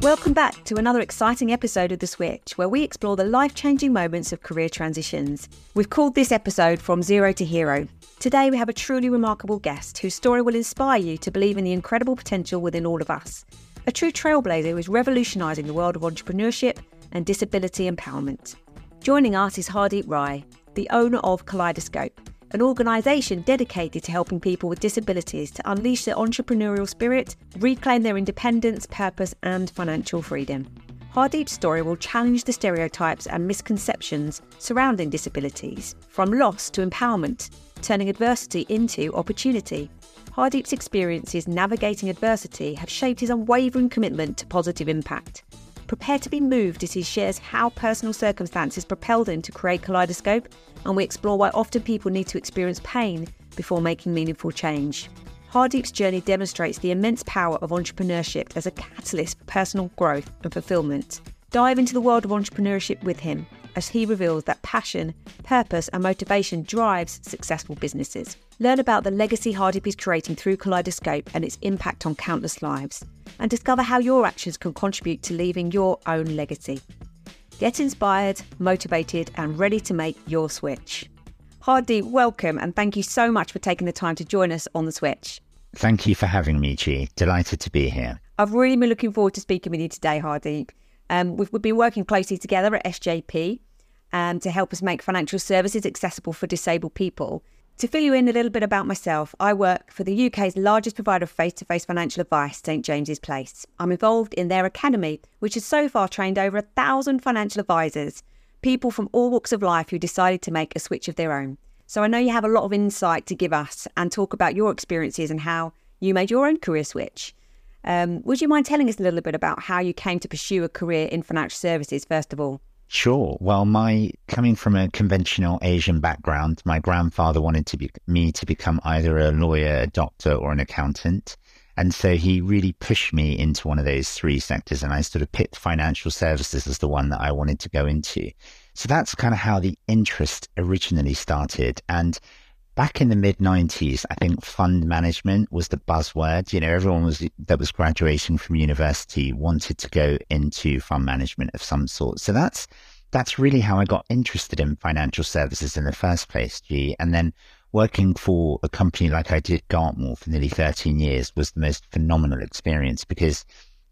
Welcome back to another exciting episode of The Switch, where we explore the life changing moments of career transitions. We've called this episode From Zero to Hero. Today, we have a truly remarkable guest whose story will inspire you to believe in the incredible potential within all of us. A true trailblazer who is revolutionising the world of entrepreneurship and disability empowerment. Joining us is Hardeep Rai, the owner of Kaleidoscope, an organisation dedicated to helping people with disabilities to unleash their entrepreneurial spirit, reclaim their independence, purpose, and financial freedom. Hardeep's story will challenge the stereotypes and misconceptions surrounding disabilities, from loss to empowerment, turning adversity into opportunity. Hardeep's experiences navigating adversity have shaped his unwavering commitment to positive impact. Prepare to be moved as he shares how personal circumstances propelled him to create Kaleidoscope, and we explore why often people need to experience pain before making meaningful change. Hardeep's journey demonstrates the immense power of entrepreneurship as a catalyst for personal growth and fulfillment. Dive into the world of entrepreneurship with him as he reveals that passion, purpose, and motivation drives successful businesses. Learn about the legacy Hardeep is creating through Kaleidoscope and its impact on countless lives, and discover how your actions can contribute to leaving your own legacy. Get inspired, motivated, and ready to make your switch. Hardeep, welcome, and thank you so much for taking the time to join us on the switch. Thank you for having me, G. Delighted to be here. I've really been looking forward to speaking with you today, Hardeep. Um, we've, we've, been working closely together at SJP um, to help us make financial services accessible for disabled people. To fill you in a little bit about myself, I work for the UK's largest provider of face to face financial advice, St James's Place. I'm involved in their academy, which has so far trained over a thousand financial advisors, people from all walks of life who decided to make a switch of their own. So I know you have a lot of insight to give us and talk about your experiences and how you made your own career switch. Um, would you mind telling us a little bit about how you came to pursue a career in financial services, first of all? Sure. Well, my coming from a conventional Asian background, my grandfather wanted to be me to become either a lawyer, a doctor, or an accountant. And so he really pushed me into one of those three sectors. And I sort of picked financial services as the one that I wanted to go into. So that's kind of how the interest originally started. And back in the mid 90s, I think fund management was the buzzword. You know, everyone was that was graduating from university wanted to go into fund management of some sort. So that's that's really how I got interested in financial services in the first place, G. And then working for a company like I did Gartmore for nearly 13 years was the most phenomenal experience because,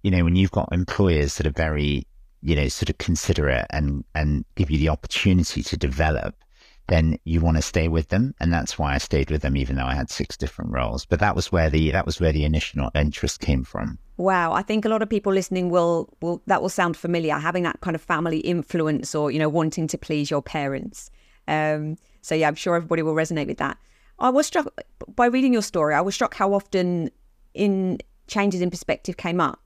you know, when you've got employers that are very, you know, sort of considerate and, and give you the opportunity to develop, then you want to stay with them. And that's why I stayed with them, even though I had six different roles. But that was where the, that was where the initial interest came from. Wow. I think a lot of people listening will, will, that will sound familiar, having that kind of family influence or, you know, wanting to please your parents. Um, so yeah, I'm sure everybody will resonate with that. I was struck by reading your story. I was struck how often in changes in perspective came up.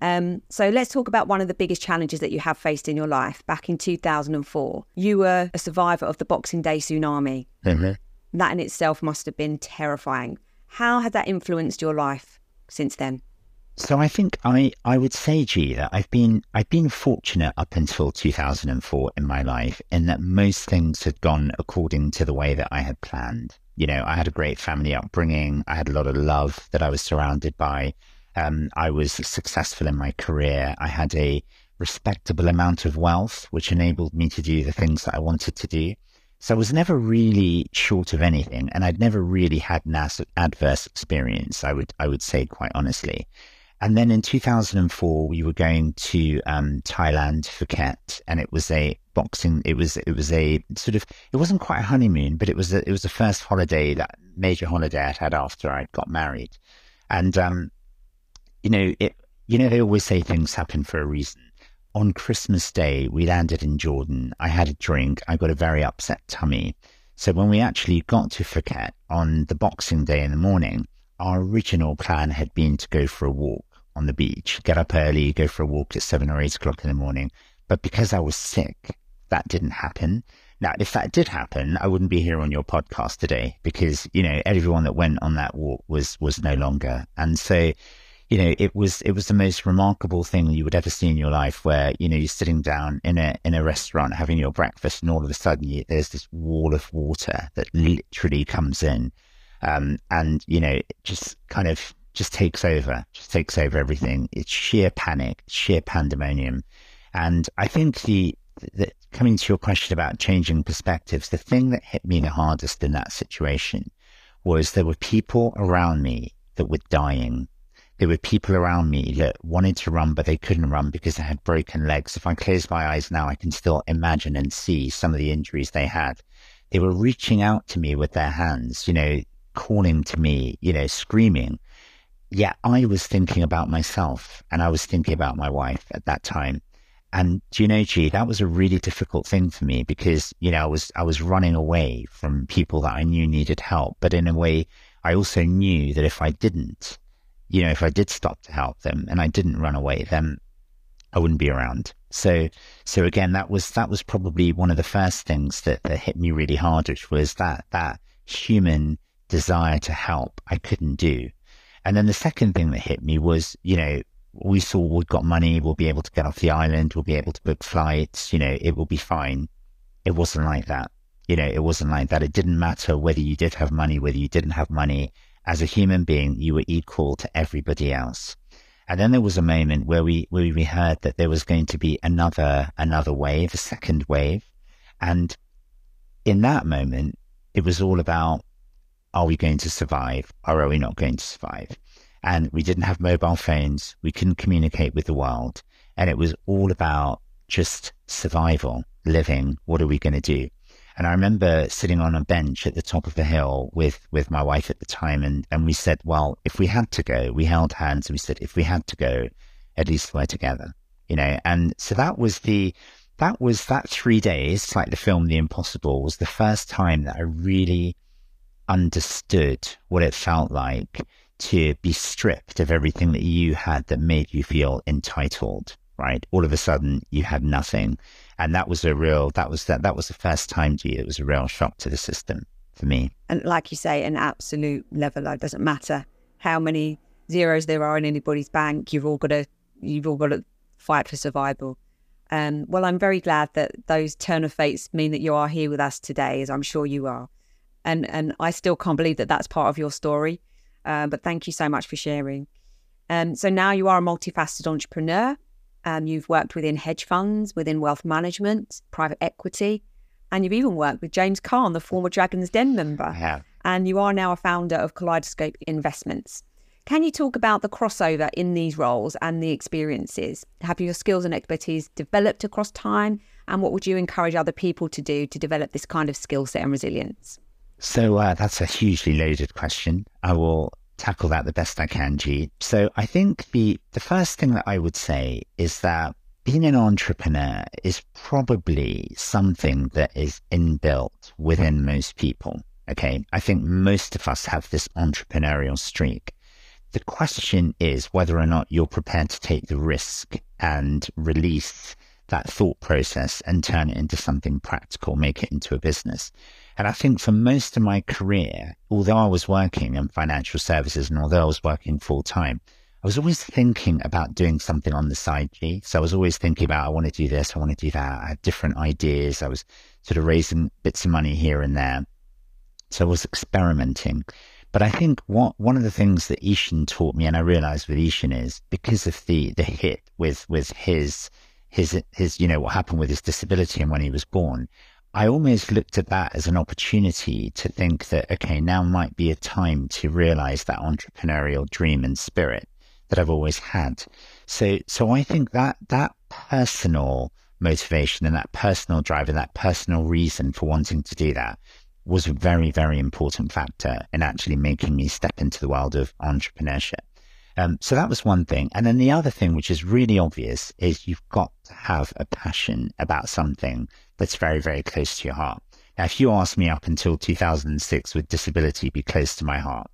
Um, so let's talk about one of the biggest challenges that you have faced in your life. Back in 2004, you were a survivor of the Boxing Day tsunami. Mm-hmm. That in itself must have been terrifying. How has that influenced your life since then? So I think I, I would say, G, that I've been I've been fortunate up until 2004 in my life, in that most things had gone according to the way that I had planned. You know, I had a great family upbringing. I had a lot of love that I was surrounded by. Um, I was successful in my career. I had a respectable amount of wealth, which enabled me to do the things that I wanted to do. So I was never really short of anything, and I'd never really had an adverse experience. I would I would say quite honestly. And then in 2004, we were going to um, Thailand, Phuket, and it was a boxing. It was it was a sort of it wasn't quite a honeymoon, but it was a, it was the first holiday that major holiday I'd had after I got married, and um, you know, it, you know, they always say things happen for a reason. On Christmas Day, we landed in Jordan. I had a drink. I got a very upset tummy. So when we actually got to Phuket on the Boxing Day in the morning, our original plan had been to go for a walk on the beach, get up early, go for a walk at seven or eight o'clock in the morning. But because I was sick, that didn't happen. Now, if that did happen, I wouldn't be here on your podcast today because, you know, everyone that went on that walk was, was no longer. And so, you know, it was it was the most remarkable thing you would ever see in your life, where you know you're sitting down in a in a restaurant having your breakfast, and all of a sudden you, there's this wall of water that literally comes in, um, and you know, it just kind of just takes over, just takes over everything. It's sheer panic, sheer pandemonium. And I think the, the coming to your question about changing perspectives, the thing that hit me the hardest in that situation was there were people around me that were dying. There were people around me that wanted to run, but they couldn't run because they had broken legs. If I close my eyes now, I can still imagine and see some of the injuries they had. They were reaching out to me with their hands, you know, calling to me, you know, screaming. Yet I was thinking about myself and I was thinking about my wife at that time. And do you know, G, that was a really difficult thing for me because, you know, I was, I was running away from people that I knew needed help. But in a way, I also knew that if I didn't, you know, if I did stop to help them and I didn't run away, then I wouldn't be around. So, so again, that was, that was probably one of the first things that, that hit me really hard, which was that, that human desire to help I couldn't do. And then the second thing that hit me was, you know, we saw we've got money, we'll be able to get off the island, we'll be able to book flights, you know, it will be fine. It wasn't like that. You know, it wasn't like that. It didn't matter whether you did have money, whether you didn't have money. As a human being, you were equal to everybody else. And then there was a moment where we where we heard that there was going to be another another wave, a second wave. And in that moment, it was all about are we going to survive or are we not going to survive? and we didn't have mobile phones. We couldn't communicate with the world. And it was all about just survival, living. What are we going to do? And I remember sitting on a bench at the top of the hill with, with my wife at the time. And, and we said, well, if we had to go, we held hands and we said, if we had to go, at least we're together, you know? And so that was the, that was that three days, like the film The Impossible was the first time that I really understood what it felt like to be stripped of everything that you had that made you feel entitled, right? All of a sudden you had nothing. And that was a real, that was that, that was the first time, G, it was a real shock to the system for me. And like you say, an absolute level, it doesn't matter how many zeros there are in anybody's bank, you've all got to, you've all got to fight for survival. Um, well, I'm very glad that those turn of fates mean that you are here with us today, as I'm sure you are. And and I still can't believe that that's part of your story. Uh, but thank you so much for sharing. Um, so now you are a multifaceted entrepreneur. Um, you've worked within hedge funds, within wealth management, private equity, and you've even worked with James Caan, the former Dragon's Den member. Yeah. And you are now a founder of Kaleidoscope Investments. Can you talk about the crossover in these roles and the experiences? Have your skills and expertise developed across time? And what would you encourage other people to do to develop this kind of skill set and resilience? So uh, that's a hugely loaded question. I will tackle that the best I can, G. So I think the the first thing that I would say is that being an entrepreneur is probably something that is inbuilt within most people. Okay. I think most of us have this entrepreneurial streak. The question is whether or not you're prepared to take the risk and release that thought process and turn it into something practical, make it into a business. And I think for most of my career, although I was working in financial services and although I was working full time, I was always thinking about doing something on the side, G. So I was always thinking about, I want to do this, I want to do that. I had different ideas. I was sort of raising bits of money here and there. So I was experimenting. But I think what one of the things that Eshan taught me, and I realized with Eshan is because of the the hit with with his his his you know what happened with his disability and when he was born, I almost looked at that as an opportunity to think that okay, now might be a time to realize that entrepreneurial dream and spirit that I've always had. So so I think that that personal motivation and that personal drive and that personal reason for wanting to do that was a very, very important factor in actually making me step into the world of entrepreneurship. Um, so that was one thing. And then the other thing, which is really obvious, is you've got to have a passion about something that's very, very close to your heart. Now, if you ask me up until 2006, would disability be close to my heart?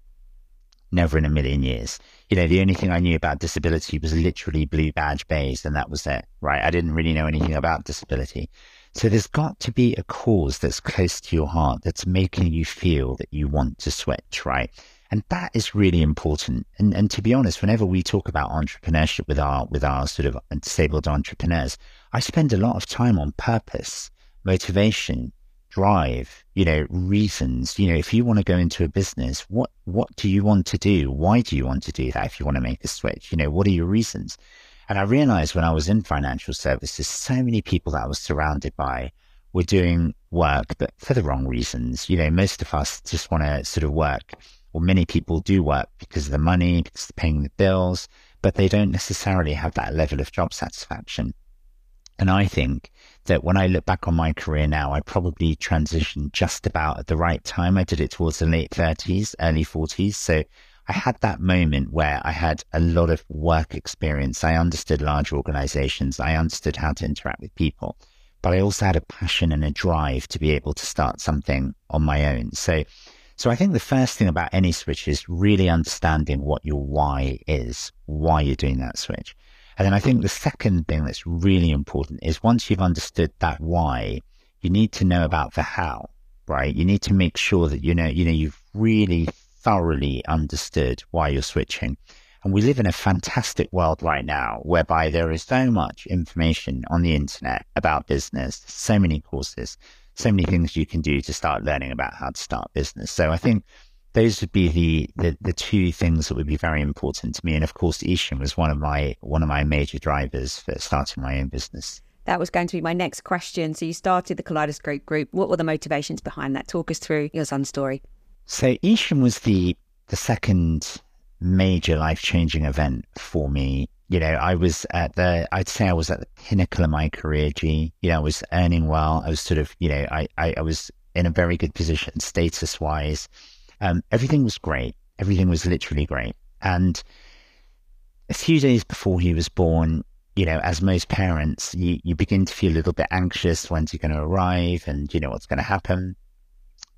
Never in a million years. You know, the only thing I knew about disability was literally blue badge bays, and that was it, right? I didn't really know anything about disability. So there's got to be a cause that's close to your heart that's making you feel that you want to switch, right? And that is really important. And, and to be honest, whenever we talk about entrepreneurship with our, with our sort of disabled entrepreneurs, I spend a lot of time on purpose, motivation, drive, you know, reasons. You know, if you want to go into a business, what what do you want to do? Why do you want to do that? If you want to make a switch, you know, what are your reasons? And I realized when I was in financial services, so many people that I was surrounded by were doing work, but for the wrong reasons. You know, most of us just want to sort of work, or many people do work because of the money, because they're paying the bills, but they don't necessarily have that level of job satisfaction. And I think that when I look back on my career now, I probably transitioned just about at the right time. I did it towards the late 30s, early 40s. So I had that moment where I had a lot of work experience. I understood large organizations. I understood how to interact with people, but I also had a passion and a drive to be able to start something on my own. So, so I think the first thing about any switch is really understanding what your why is, why you're doing that switch. And then I think the second thing that's really important is once you've understood that why, you need to know about the how, right? You need to make sure that you know, you know, you've really thoroughly understood why you're switching. And we live in a fantastic world right now whereby there is so much information on the internet about business, so many courses, so many things you can do to start learning about how to start business. So I think those would be the, the, the two things that would be very important to me. And of course, Eshan was one of my one of my major drivers for starting my own business. That was going to be my next question. So you started the Kaleidoscope Group. What were the motivations behind that? Talk us through your son's story. So Eshan was the the second major life changing event for me. You know, I was at the I'd say I was at the pinnacle of my career, G. You know, I was earning well. I was sort of, you know, I, I, I was in a very good position status wise. Um, everything was great. Everything was literally great. And a few days before he was born, you know, as most parents, you, you begin to feel a little bit anxious when's he going to arrive and, you know, what's going to happen.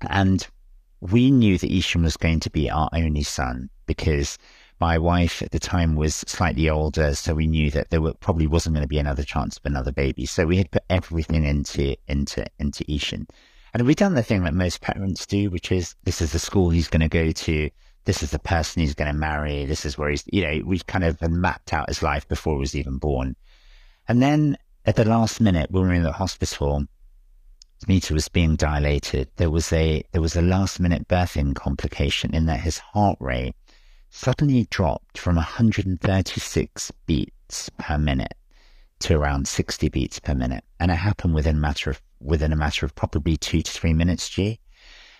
And we knew that Eshan was going to be our only son because my wife at the time was slightly older, so we knew that there were, probably wasn't going to be another chance of another baby. So we had put everything into into into Eshan. And we've done the thing that most parents do, which is this is the school he's going to go to. This is the person he's going to marry. This is where he's, you know, we've kind of mapped out his life before he was even born. And then at the last minute, when we were in the hospital, his meter was being dilated. There was a, there was a last minute birthing complication in that his heart rate suddenly dropped from 136 beats per minute to around 60 beats per minute. And it happened within a matter of within a matter of probably two to three minutes, G.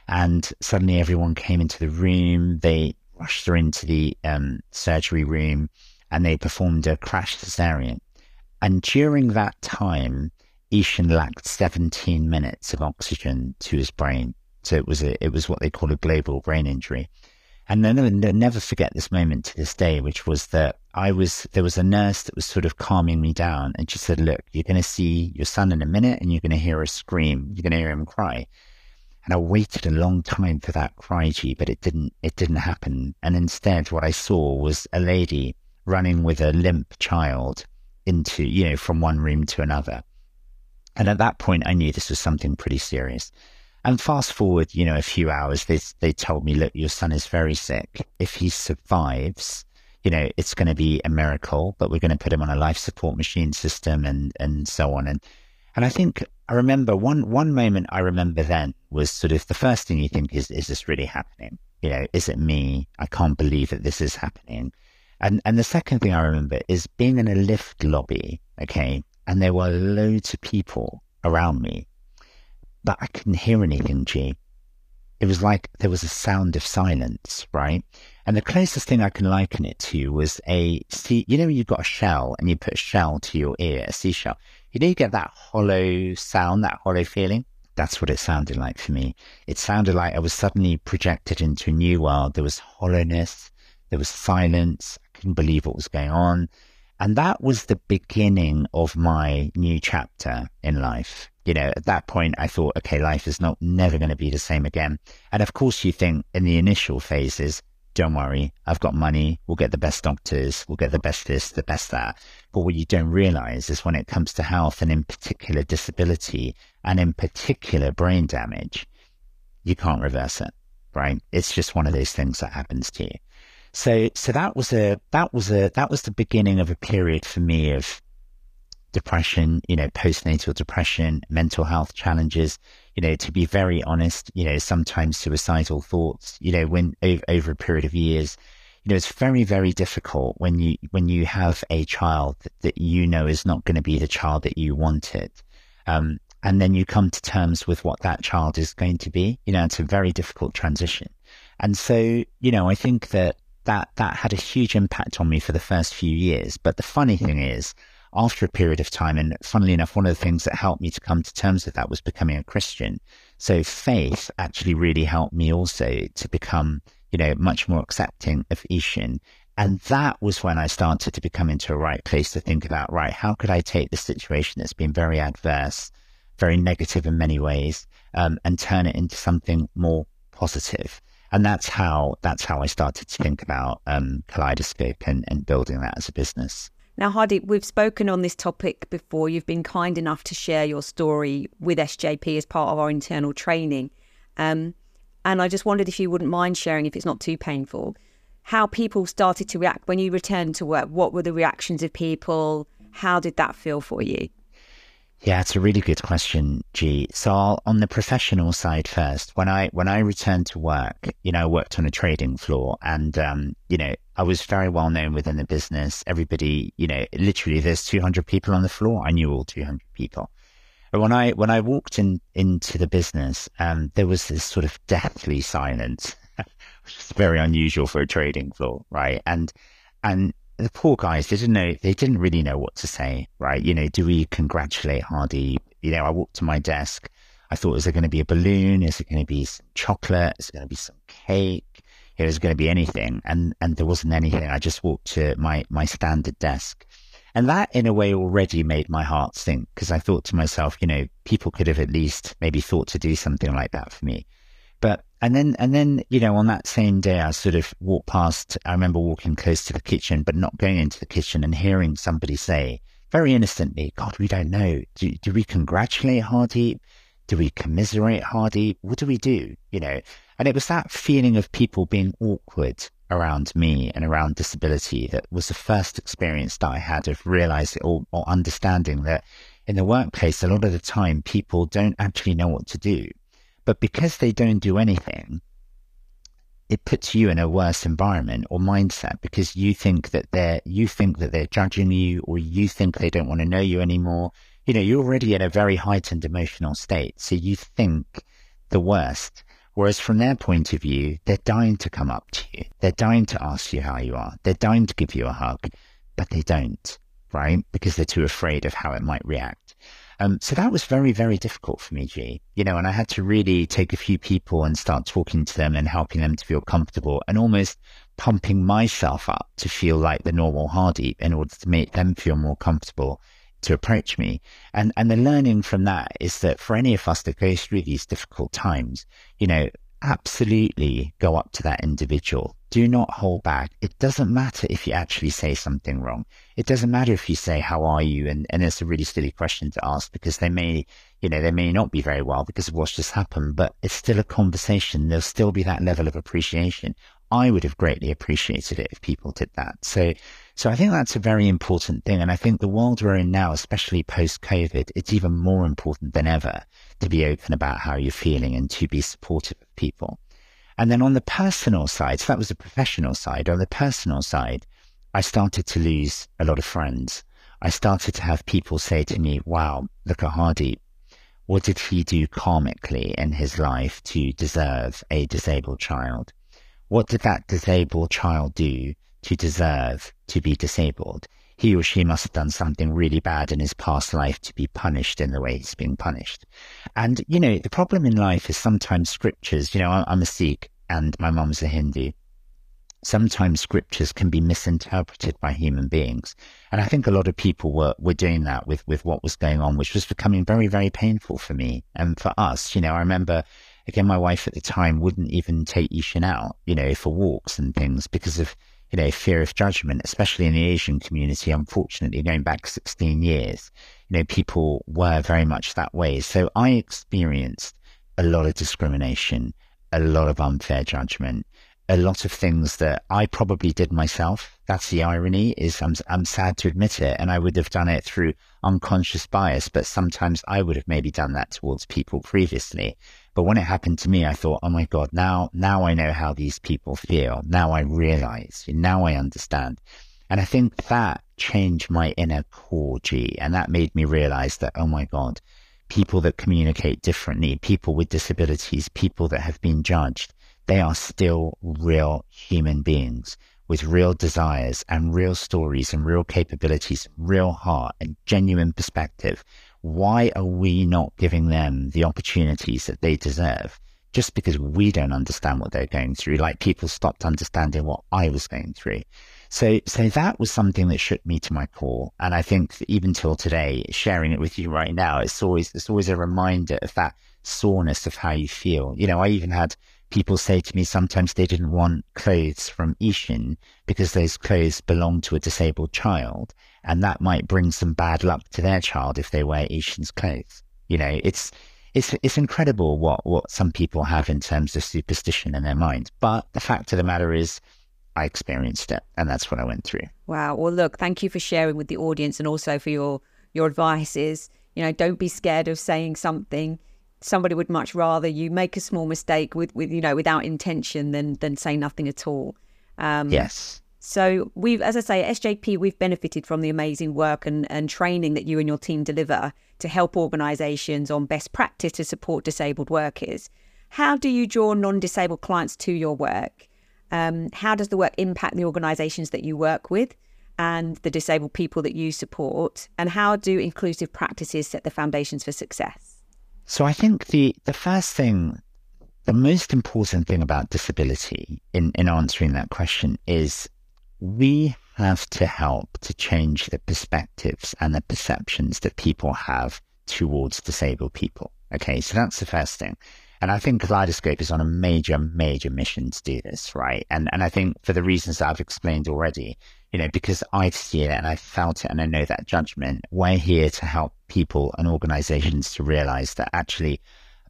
And suddenly everyone came into the room. They rushed her into the um, surgery room and they performed a crash cesarean. And during that time, Eshan lacked 17 minutes of oxygen to his brain. So it was a, it was what they call a global brain injury. And then I'll never forget this moment to this day, which was that I was, there was a nurse that was sort of calming me down and she said, look, you're going to see your son in a minute and you're going to hear a scream. You're going to hear him cry. And I waited a long time for that cry, G, but it didn't, it didn't happen. And instead what I saw was a lady running with a limp child into, you know, from one room to another. And at that point, I knew this was something pretty serious. And fast forward, you know, a few hours, they, they told me, look, your son is very sick. If he survives, you know, it's going to be a miracle, but we're going to put him on a life support machine system and, and so on. And, and I think I remember one, one moment I remember then was sort of the first thing you think is, is this really happening? You know, is it me? I can't believe that this is happening. And, and the second thing I remember is being in a lift lobby, okay, and there were loads of people around me but I couldn't hear anything, G. It was like there was a sound of silence, right? And the closest thing I can liken it to was a sea. You know, you've got a shell and you put a shell to your ear, a seashell. You know, you get that hollow sound, that hollow feeling. That's what it sounded like for me. It sounded like I was suddenly projected into a new world. There was hollowness, there was silence. I couldn't believe what was going on. And that was the beginning of my new chapter in life you know, at that point, I thought, okay, life is not never going to be the same again. And of course, you think in the initial phases, don't worry, I've got money. We'll get the best doctors. We'll get the best this, the best that. But what you don't realize is when it comes to health and in particular disability and in particular brain damage, you can't reverse it, right? It's just one of those things that happens to you. So, so that was a, that was a, that was the beginning of a period for me of depression, you know, postnatal depression, mental health challenges, you know, to be very honest, you know, sometimes suicidal thoughts, you know, when over, over a period of years, you know, it's very, very difficult when you when you have a child that, that you know is not going to be the child that you wanted. Um, and then you come to terms with what that child is going to be. You know, it's a very difficult transition. And so, you know, I think that that, that had a huge impact on me for the first few years. But the funny thing is, after a period of time, and funnily enough, one of the things that helped me to come to terms with that was becoming a Christian. So faith actually really helped me also to become, you know, much more accepting of Eshan. And that was when I started to become into a right place to think about, right, how could I take this situation that's been very adverse very negative in many ways, um, and turn it into something more positive. And that's how that's how I started to think about um, Kaleidoscope and, and building that as a business. Now, Hardy, we've spoken on this topic before. You've been kind enough to share your story with SJP as part of our internal training. Um, and I just wondered if you wouldn't mind sharing, if it's not too painful, how people started to react when you returned to work. What were the reactions of people? How did that feel for you? Yeah, it's a really good question, G. So I'll, on the professional side first, when I when I returned to work, you know, I worked on a trading floor, and um, you know, I was very well known within the business. Everybody, you know, literally, there's 200 people on the floor. I knew all 200 people. But when I when I walked in into the business, um, there was this sort of deathly silence, which is very unusual for a trading floor, right? And and the poor guys they didn't know they didn't really know what to say right? You know do we congratulate hardy? You know i walked to my desk. I thought is there going to be a balloon? Is it going to be some chocolate? Is it going to be some cake? Is it going to be anything? And and there wasn't anything. I just walked to my my standard desk. And that in a way already made my heart sink because i thought to myself you know people could have at least maybe thought to do something like that for me but and then, and then, you know, on that same day, I sort of walked past. I remember walking close to the kitchen, but not going into the kitchen and hearing somebody say very innocently, God, we don't know. Do, do we congratulate Hardy? Do we commiserate Hardy? What do we do? You know, and it was that feeling of people being awkward around me and around disability that was the first experience that I had of realizing or, or understanding that in the workplace, a lot of the time, people don't actually know what to do. But because they don't do anything, it puts you in a worse environment or mindset because you think that they're you think that they're judging you or you think they don't want to know you anymore. You know, you're already in a very heightened emotional state. So you think the worst. Whereas from their point of view, they're dying to come up to you. They're dying to ask you how you are. They're dying to give you a hug, but they don't, right? Because they're too afraid of how it might react. Um, so that was very, very difficult for me, G. You know, and I had to really take a few people and start talking to them and helping them to feel comfortable and almost pumping myself up to feel like the normal Hardy in order to make them feel more comfortable to approach me. And and the learning from that is that for any of us that go through these difficult times, you know, absolutely go up to that individual. Do not hold back. It doesn't matter if you actually say something wrong. It doesn't matter if you say, how are you? And, and it's a really silly question to ask because they may, you know, they may not be very well because of what's just happened, but it's still a conversation. There'll still be that level of appreciation. I would have greatly appreciated it if people did that. So, so I think that's a very important thing. And I think the world we're in now, especially post COVID, it's even more important than ever to be open about how you're feeling and to be supportive of people. And then on the personal side, so that was the professional side. On the personal side, I started to lose a lot of friends. I started to have people say to me, wow, look at Hardy. What did he do karmically in his life to deserve a disabled child? What did that disabled child do to deserve to be disabled? He or she must have done something really bad in his past life to be punished in the way he's being punished. And, you know, the problem in life is sometimes scriptures, you know, I'm a Sikh and my mum's a Hindu. Sometimes scriptures can be misinterpreted by human beings. And I think a lot of people were, were doing that with, with what was going on, which was becoming very, very painful for me and for us. You know, I remember again, my wife at the time wouldn't even take Eshan out, you know, for walks and things because of, you know, fear of judgment, especially in the Asian community. Unfortunately, going back 16 years, you know, people were very much that way. So I experienced a lot of discrimination, a lot of unfair judgment. a lot of things that I probably did myself. That's the irony is I'm, I'm sad to admit it. And I would have done it through unconscious bias, but sometimes I would have maybe done that towards people previously. But when it happened to me, I thought, oh my God, now, now I know how these people feel. Now I realize, now I understand. And I think that changed my inner core G. And that made me realize that, oh my God, people that communicate differently, people with disabilities, people that have been judged, they are still real human beings with real desires and real stories and real capabilities, real heart and genuine perspective. Why are we not giving them the opportunities that they deserve? Just because we don't understand what they're going through, like people stopped understanding what I was going through. So, so that was something that shook me to my core. And I think even till today, sharing it with you right now, it's always, it's always a reminder of that soreness of how you feel. You know, I even had people say to me sometimes they didn't want clothes from Eshan because those clothes belonged to a disabled child, and that might bring some bad luck to their child if they wear Eshan's clothes. You know, it's it's it's incredible what what some people have in terms of superstition in their mind. But the fact of the matter is, I experienced it, and that's what I went through. Wow. Well, look, thank you for sharing with the audience, and also for your your advice. Is you know, don't be scared of saying something somebody would much rather you make a small mistake with, with you know without intention than than say nothing at all. Um, yes. So we've, as I say, at SJP, we've benefited from the amazing work and, and training that you and your team deliver to help organisations on best practice to support disabled workers. How do you draw non-disabled clients to your work? Um, how does the work impact the organisations that you work with and the disabled people that you support? And how do inclusive practices set the foundations for success? So I think the, the first thing, the most important thing about disability in, in answering that question is we have to help to change the perspectives and the perceptions that people have towards disabled people. Okay, so that's the first thing. And I think Kaleidoscope is on a major, major mission to do this, right? And and I think for the reasons that I've explained already, you know, because I've seen it and I felt it and I know that judgment, we're here to help people and organizations to realize that actually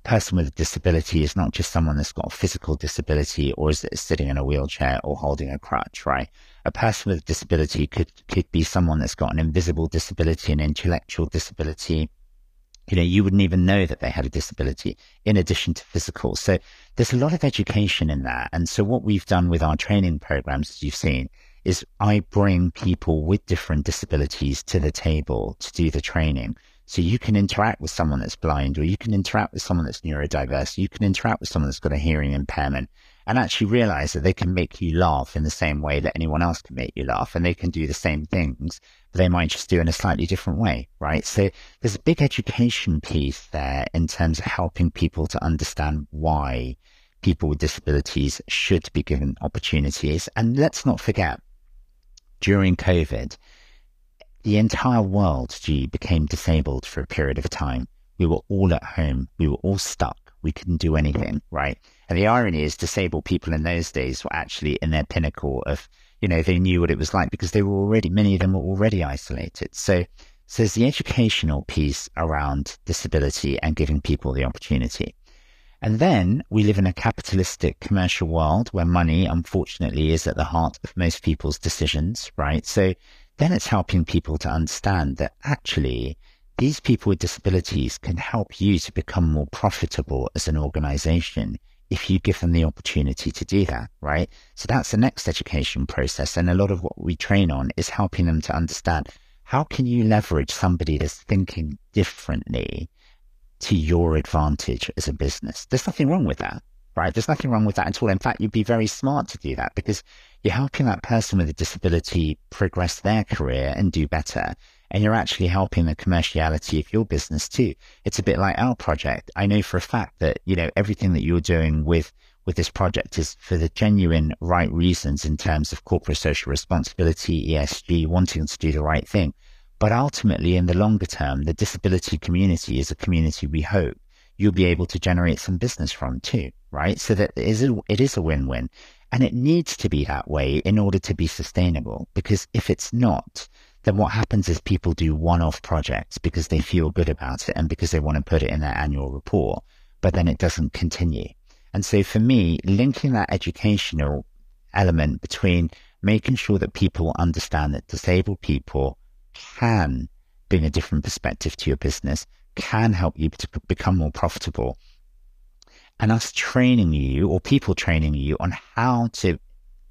person with a disability is not just someone that's got a physical disability or is sitting in a wheelchair or holding a crutch, right? A person with a disability could, could be someone that's got an invisible disability, an intellectual disability, you know, you wouldn't even know that they had a disability in addition to physical. So there's a lot of education in that. And so what we've done with our training programs, as you've seen, is I bring people with different disabilities to the table to do the training. So you can interact with someone that's blind, or you can interact with someone that's neurodiverse, you can interact with someone that's got a hearing impairment, and actually realize that they can make you laugh in the same way that anyone else can make you laugh, and they can do the same things, but they might just do in a slightly different way, right? So there's a big education piece there in terms of helping people to understand why people with disabilities should be given opportunities. And let's not forget, during COVID, the entire world, G, became disabled for a period of time. We were all at home. We were all stuck. We couldn't do anything, right? And the irony is disabled people in those days were actually in their pinnacle of, you know, they knew what it was like because they were already, many of them were already isolated. So, so there's the educational piece around disability and giving people the opportunity. And then we live in a capitalistic commercial world where money, unfortunately, is at the heart of most people's decisions, right? So then it's helping people to understand that actually these people with disabilities can help you to become more profitable as an organization if you give them the opportunity to do that, right? So that's the next education process. And a lot of what we train on is helping them to understand how can you leverage somebody that's thinking differently to your advantage as a business. There's nothing wrong with that, right? There's nothing wrong with that at all. In fact, you'd be very smart to do that because you're helping that person with a disability progress their career and do better. And you're actually helping the commerciality of your business too. It's a bit like our project. I know for a fact that, you know, everything that you're doing with with this project is for the genuine right reasons in terms of corporate social responsibility, ESG, wanting to do the right thing. But ultimately, in the longer term, the disability community is a community we hope you'll be able to generate some business from too, right? So that it is a, it is a win-win. And it needs to be that way in order to be sustainable. Because if it's not, then what happens is people do one-off projects because they feel good about it and because they want to put it in their annual report, but then it doesn't continue. And so for me, linking that educational element between making sure that people understand that disabled people can bring a different perspective to your business, can help you to become more profitable. And us training you or people training you on how to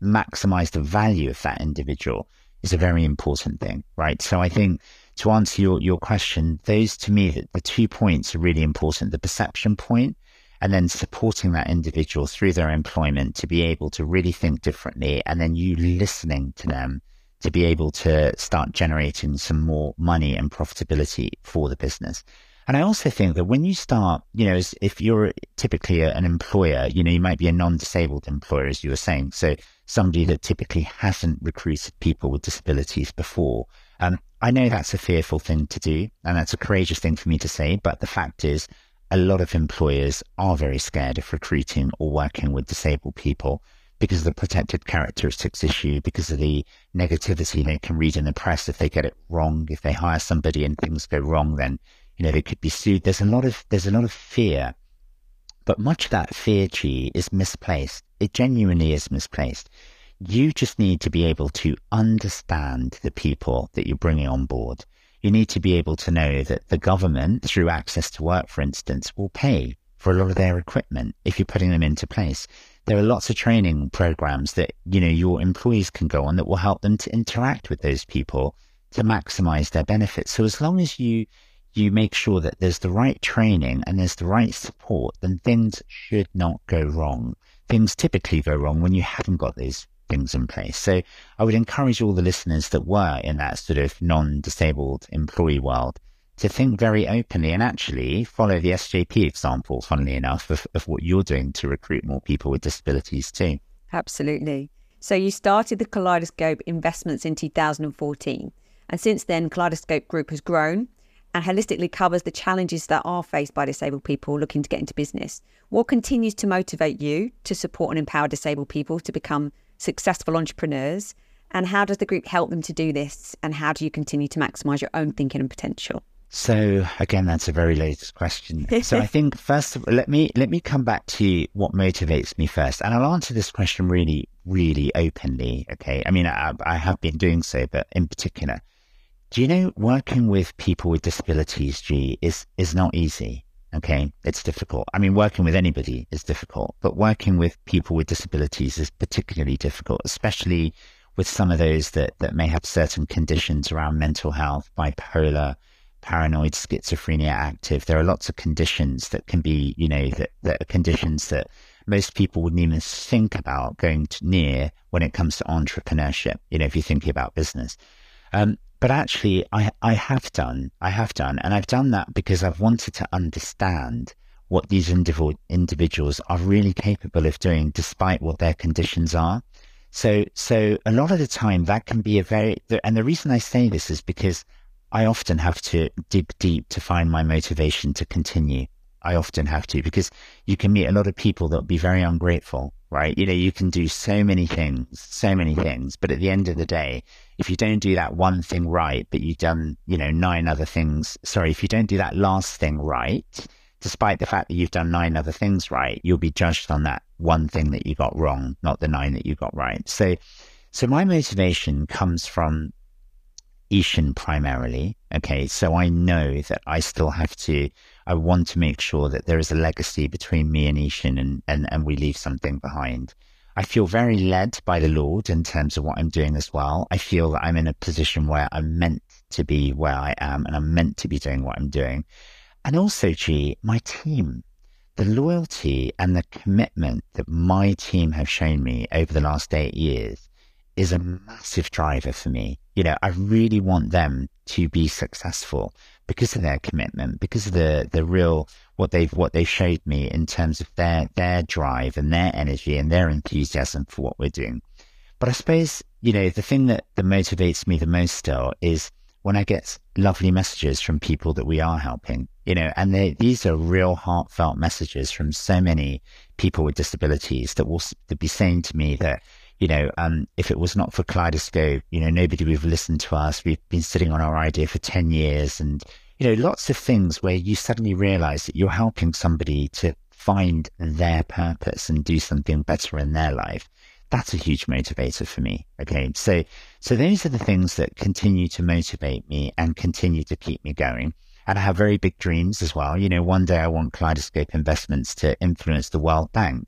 maximize the value of that individual is a very important thing, right? So I think to answer your, your question, those to me, the, the two points are really important. The perception point and then supporting that individual through their employment to be able to really think differently and then you listening to them to be able to start generating some more money and profitability for the business. And I also think that when you start, you know, if you're typically an employer, you know, you might be a non-disabled employer, as you were saying. So somebody that typically hasn't recruited people with disabilities before. Um, I know that's a fearful thing to do, and that's a courageous thing for me to say. But the fact is, a lot of employers are very scared of recruiting or working with disabled people because of the protected characteristics issue, because of the negativity they can read in the press if they get it wrong, if they hire somebody and things go wrong, then you know, they could be sued. There's a lot of there's a lot of fear, but much of that fear, G, is misplaced. It genuinely is misplaced. You just need to be able to understand the people that you're bringing on board. You need to be able to know that the government, through access to work, for instance, will pay for a lot of their equipment if you're putting them into place. There are lots of training programs that, you know, your employees can go on that will help them to interact with those people to maximize their benefits. So as long as you you make sure that there's the right training and there's the right support, then things should not go wrong. Things typically go wrong when you haven't got these things in place. So I would encourage all the listeners that were in that sort of non-disabled employee world to think very openly and actually follow the SJP example, funnily enough, of, of what you're doing to recruit more people with disabilities too. Absolutely. So you started the Kaleidoscope investments in 2014. And since then, Kaleidoscope Group has grown and holistically covers the challenges that are faced by disabled people looking to get into business. What continues to motivate you to support and empower disabled people to become successful entrepreneurs? And how does the group help them to do this? And how do you continue to maximize your own thinking and potential? So again, that's a very latest question. So I think first of all, let me let me come back to what motivates me first, and I'll answer this question really, really openly. Okay, I mean I, I have been doing so, but in particular, do you know working with people with disabilities, G, is is not easy. Okay, it's difficult. I mean, working with anybody is difficult, but working with people with disabilities is particularly difficult, especially with some of those that, that may have certain conditions around mental health, bipolar, paranoid, schizophrenia active. There are lots of conditions that can be, you know, that, that are conditions that most people wouldn't even think about going to near when it comes to entrepreneurship, you know, if you're thinking about business. Um, but actually, I, I have done, I have done, and I've done that because I've wanted to understand what these individual individuals are really capable of doing despite what their conditions are. So, so a lot of the time that can be a very, and the reason I say this is because I often have to dig deep to find my motivation to continue. I often have to because you can meet a lot of people that will be very ungrateful right? You know, you can do so many things, so many things, but at the end of the day, if you don't do that one thing right, but you've done, you know, nine other things, sorry, if you don't do that last thing right, despite the fact that you've done nine other things right, you'll be judged on that one thing that you got wrong, not the nine that you got right. So, so my motivation comes from Eshan primarily. Okay. So I know that I still have to I want to make sure that there is a legacy between me and Eshan and, and, and we leave something behind. I feel very led by the Lord in terms of what I'm doing as well. I feel that I'm in a position where I'm meant to be where I am and I'm meant to be doing what I'm doing. And also, G, my team, the loyalty and the commitment that my team have shown me over the last eight years is a massive driver for me. You know, I really want them to be successful because of their commitment, because of the the real what they've what they showed me in terms of their their drive and their energy and their enthusiasm for what we're doing. But I suppose you know the thing that, that motivates me the most still is when I get lovely messages from people that we are helping, you know, and they, these are real heartfelt messages from so many people with disabilities that will be saying to me that you know, um, if it was not for Kaleidoscope, you know, nobody would have listened to us. We've been sitting on our idea for 10 years and, you know, lots of things where you suddenly realize that you're helping somebody to find their purpose and do something better in their life. That's a huge motivator for me. Okay. So, so those are the things that continue to motivate me and continue to keep me going. And I have very big dreams as well. You know, one day I want Kaleidoscope Investments to influence the World Bank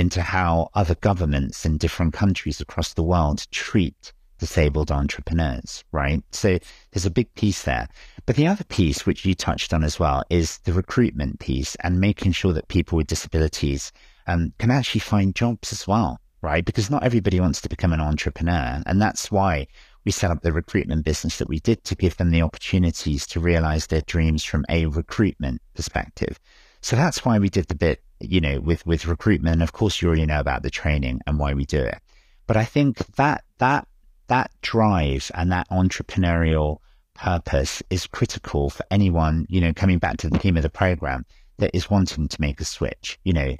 into how other governments in different countries across the world treat disabled entrepreneurs, right? So there's a big piece there. But the other piece, which you touched on as well, is the recruitment piece and making sure that people with disabilities um, can actually find jobs as well, right? Because not everybody wants to become an entrepreneur. And that's why we set up the recruitment business that we did to give them the opportunities to realize their dreams from a recruitment perspective. So that's why we did the bit, you know, with, with recruitment. Of course, you already know about the training and why we do it. But I think that, that, that drive and that entrepreneurial purpose is critical for anyone, you know, coming back to the theme of the program that is wanting to make a switch, you know,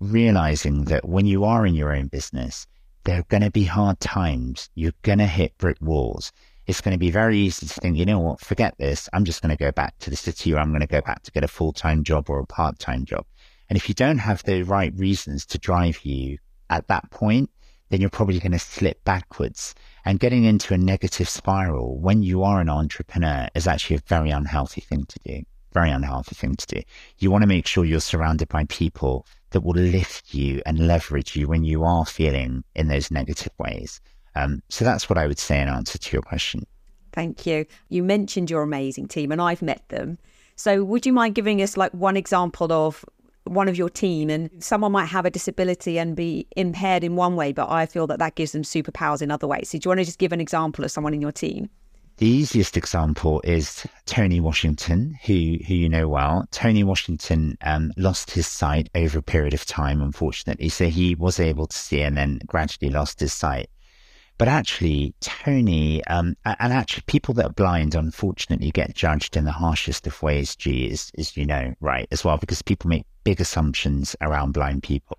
realizing that when you are in your own business, there are going to be hard times. You're going to hit brick walls. It's going to be very easy to think, you know what, forget this. I'm just going to go back to the city or I'm going to go back to get a full time job or a part time job. And if you don't have the right reasons to drive you at that point, then you're probably going to slip backwards. And getting into a negative spiral when you are an entrepreneur is actually a very unhealthy thing to do. Very unhealthy thing to do. You want to make sure you're surrounded by people that will lift you and leverage you when you are feeling in those negative ways. Um, so that's what I would say in answer to your question. Thank you. You mentioned your amazing team, and I've met them. So, would you mind giving us like one example of one of your team and someone might have a disability and be impaired in one way, but I feel that that gives them superpowers in other ways. So, do you want to just give an example of someone in your team? The easiest example is Tony Washington, who who you know well. Tony Washington um, lost his sight over a period of time, unfortunately. So he was able to see and then gradually lost his sight. But actually, Tony, um, and actually, people that are blind, unfortunately, get judged in the harshest of ways, G, as, as you know, right, as well, because people make big assumptions around blind people.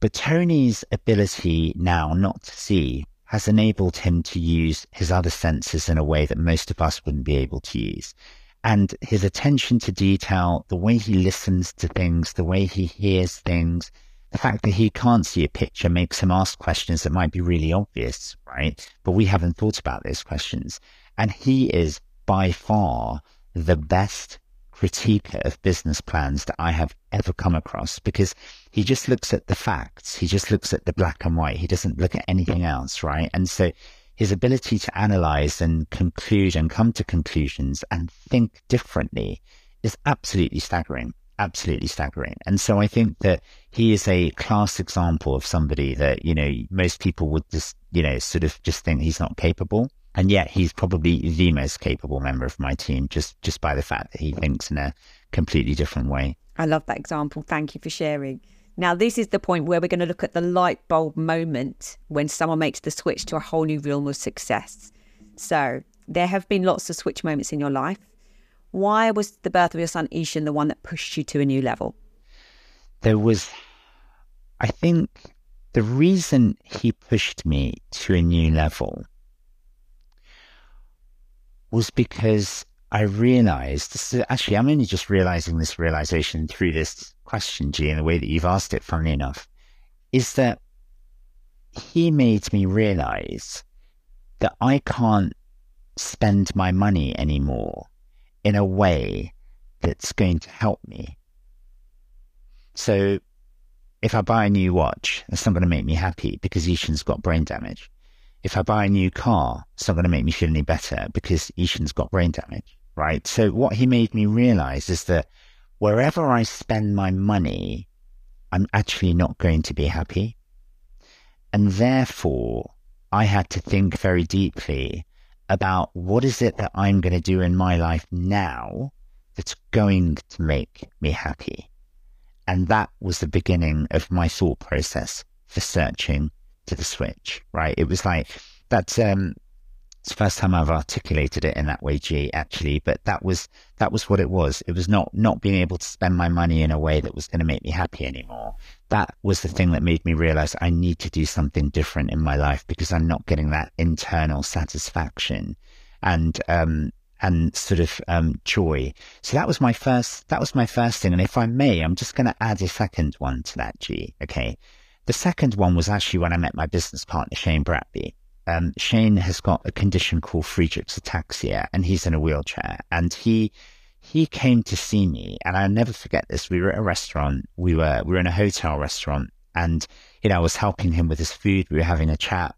But Tony's ability now not to see has enabled him to use his other senses in a way that most of us wouldn't be able to use. And his attention to detail, the way he listens to things, the way he hears things, the fact that he can't see a picture makes him ask questions that might be really obvious, right? But we haven't thought about those questions. And he is by far the best critiquer of business plans that I have ever come across because he just looks at the facts. He just looks at the black and white. He doesn't look at anything else, right? And so his ability to analyze and conclude and come to conclusions and think differently is absolutely staggering. Absolutely staggering. And so I think that he is a class example of somebody that, you know, most people would just, you know, sort of just think he's not capable. And yet he's probably the most capable member of my team just, just by the fact that he thinks in a completely different way. I love that example. Thank you for sharing. Now, this is the point where we're going to look at the light bulb moment when someone makes the switch to a whole new realm of success. So, there have been lots of switch moments in your life. Why was the birth of your son Eshan the one that pushed you to a new level? There was, I think, the reason he pushed me to a new level was because I realized actually, I'm only just realizing this realization through this question, G, in the way that you've asked it, funnily enough, is that he made me realize that I can't spend my money anymore in a way that's going to help me. So if I buy a new watch, it's not going to make me happy because Eshan's got brain damage if I buy a new car, it's not going to make me feel any better because Eshan's got brain damage, right? So what he made me realize is that wherever I spend my money, I'm actually not going to be happy. And therefore, I had to think very deeply about what is it that I'm going to do in my life now that's going to make me happy. And that was the beginning of my thought process for searching to the switch, right? It was like that's um it's the first time I've articulated it in that way, G, actually, but that was that was what it was. It was not not being able to spend my money in a way that was going to make me happy anymore. That was the thing that made me realize I need to do something different in my life because I'm not getting that internal satisfaction. And um and sort of um, joy. So that was my first. That was my first thing. And if I may, I'm just going to add a second one to that. G. Okay. The second one was actually when I met my business partner Shane Bradby. Um, Shane has got a condition called Friedreich's ataxia, and he's in a wheelchair. And he he came to see me, and I'll never forget this. We were at a restaurant. We were we were in a hotel restaurant, and you know I was helping him with his food. We were having a chat,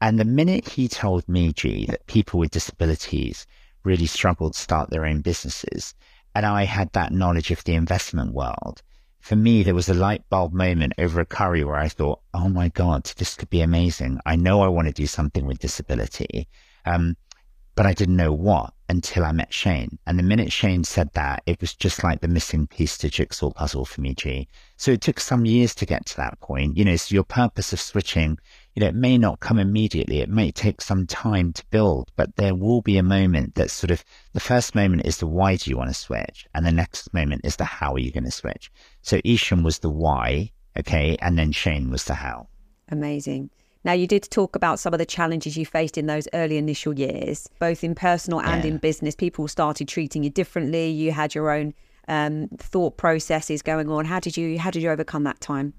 and the minute he told me, G, that people with disabilities really struggled to start their own businesses, and I had that knowledge of the investment world, for me, there was a light bulb moment over a curry where I thought, oh my God, this could be amazing. I know I want to do something with disability. Um, but I didn't know what until I met Shane. And the minute Shane said that, it was just like the missing piece to jigsaw puzzle for me, G. So it took some years to get to that point. You know, so your purpose of switching, you know, it may not come immediately. It may take some time to build, but there will be a moment that sort of the first moment is the why do you want to switch? And the next moment is the how are you going to switch? So Eshan was the why, okay, and then Shane was the how. Amazing. Now, you did talk about some of the challenges you faced in those early initial years, both in personal and yeah. in business. People started treating you differently. You had your own um, thought processes going on. How did you how did you overcome that time?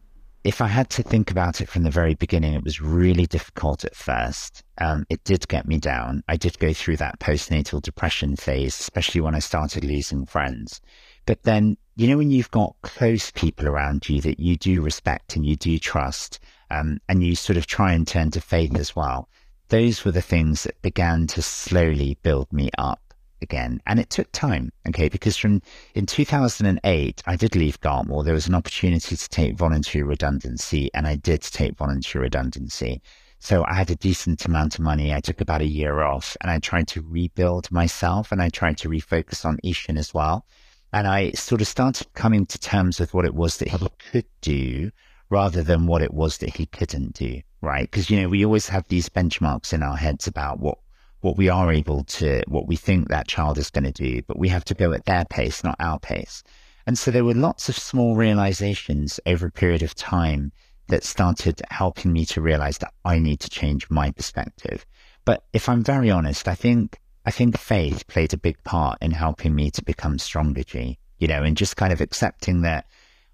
If I had to think about it from the very beginning, it was really difficult at first. Um, it did get me down. I did go through that postnatal depression phase, especially when I started losing friends. But then, you know, when you've got close people around you that you do respect and you do trust, um, and you sort of try and turn to faith as well. Those were the things that began to slowly build me up again. And it took time, okay, because from in 2008, I did leave Dartmoor. There was an opportunity to take voluntary redundancy, and I did take voluntary redundancy. So I had a decent amount of money. I took about a year off and I tried to rebuild myself and I tried to refocus on Eshan as well. And I sort of started coming to terms with what it was that he could do rather than what it was that he couldn't do, right? Because, you know, we always have these benchmarks in our heads about what, what we are able to, what we think that child is going to do, but we have to go at their pace, not our pace. And so there were lots of small realizations over a period of time that started helping me to realize that I need to change my perspective. But if I'm very honest, I think, I think faith played a big part in helping me to become stronger, G, you know, and just kind of accepting that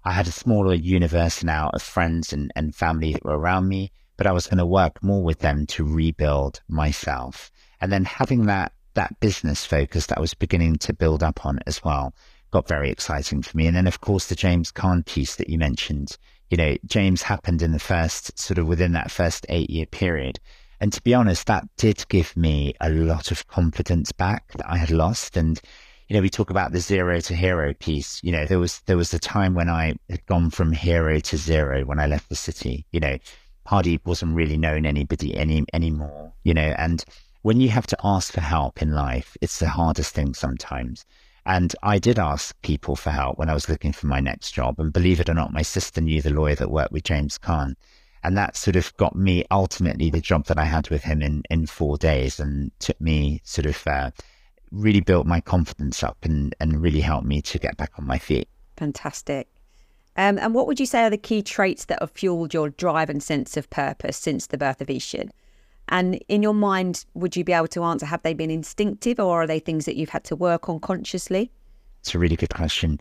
I had a smaller universe now of friends and, and family that were around me, but I was going to work more with them to rebuild myself. And then having that, that business focus that I was beginning to build up on as well got very exciting for me. And then, of course, the James Caan piece that you mentioned, you know, James happened in the first sort of within that first eight year period. And to be honest, that did give me a lot of confidence back that I had lost. And you know, we talk about the zero to hero piece. You know, there was there was a time when I had gone from hero to zero when I left the city. You know, Hardy wasn't really known anybody any anymore. You know, and when you have to ask for help in life, it's the hardest thing sometimes. And I did ask people for help when I was looking for my next job. And believe it or not, my sister knew the lawyer that worked with James Caan. And that sort of got me ultimately the job that I had with him in, in four days and took me sort of uh, really built my confidence up and, and really helped me to get back on my feet. Fantastic. Um, and what would you say are the key traits that have fueled your drive and sense of purpose since the birth of Eshan? And in your mind, would you be able to answer, have they been instinctive or are they things that you've had to work on consciously? It's a really good question.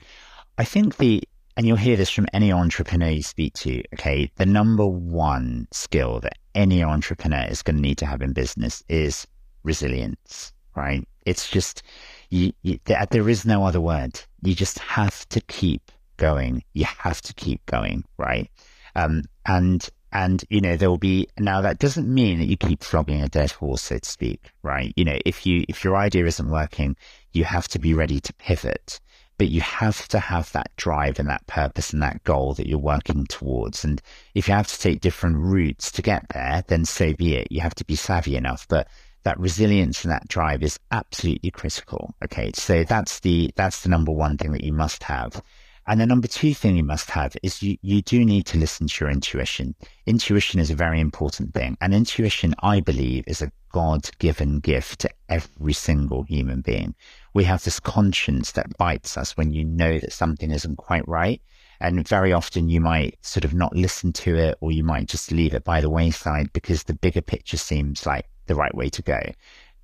I think the, and you'll hear this from any entrepreneur you speak to, okay, the number one skill that any entrepreneur is going to need to have in business is resilience right? It's just, you, you, there is no other word. You just have to keep going. You have to keep going, right? Um, and, and, you know, there will be, now that doesn't mean that you keep flogging a dead horse, so to speak, right? You know, if you, if your idea isn't working, you have to be ready to pivot but you have to have that drive and that purpose and that goal that you're working towards. And if you have to take different routes to get there, then so be it. You have to be savvy enough. But that resilience and that drive is absolutely critical. Okay. So that's the, that's the number one thing that you must have. And the number two thing you must have is you, you do need to listen to your intuition. Intuition is a very important thing. And intuition, I believe, is a God given gift to every single human being. We have this conscience that bites us when you know that something isn't quite right. And very often you might sort of not listen to it or you might just leave it by the wayside because the bigger picture seems like the right way to go.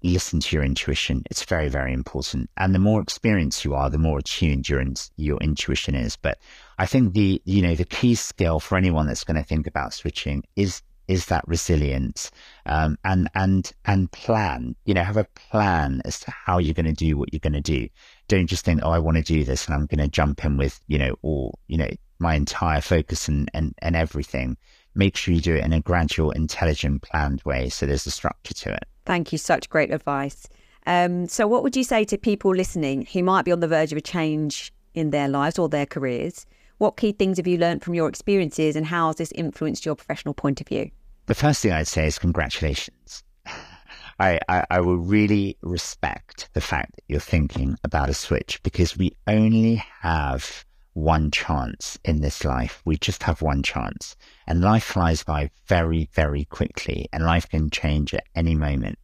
Listen to your intuition. It's very, very important. And the more experienced you are, the more attuned your, your intuition is. But I think the, you know, the key skill for anyone that's going to think about switching is is that resilience um, and and and plan you know have a plan as to how you're going to do what you're going to do don't just think oh i want to do this and i'm going to jump in with you know all you know my entire focus and, and and everything make sure you do it in a gradual intelligent planned way so there's a structure to it Thank you. Such great advice. Um, so, what would you say to people listening who might be on the verge of a change in their lives or their careers? What key things have you learned from your experiences and how has this influenced your professional point of view? The first thing I'd say is congratulations. I, I, I will really respect the fact that you're thinking about a switch because we only have one chance in this life. We just have one chance. And life flies by very, very quickly, and life can change at any moment.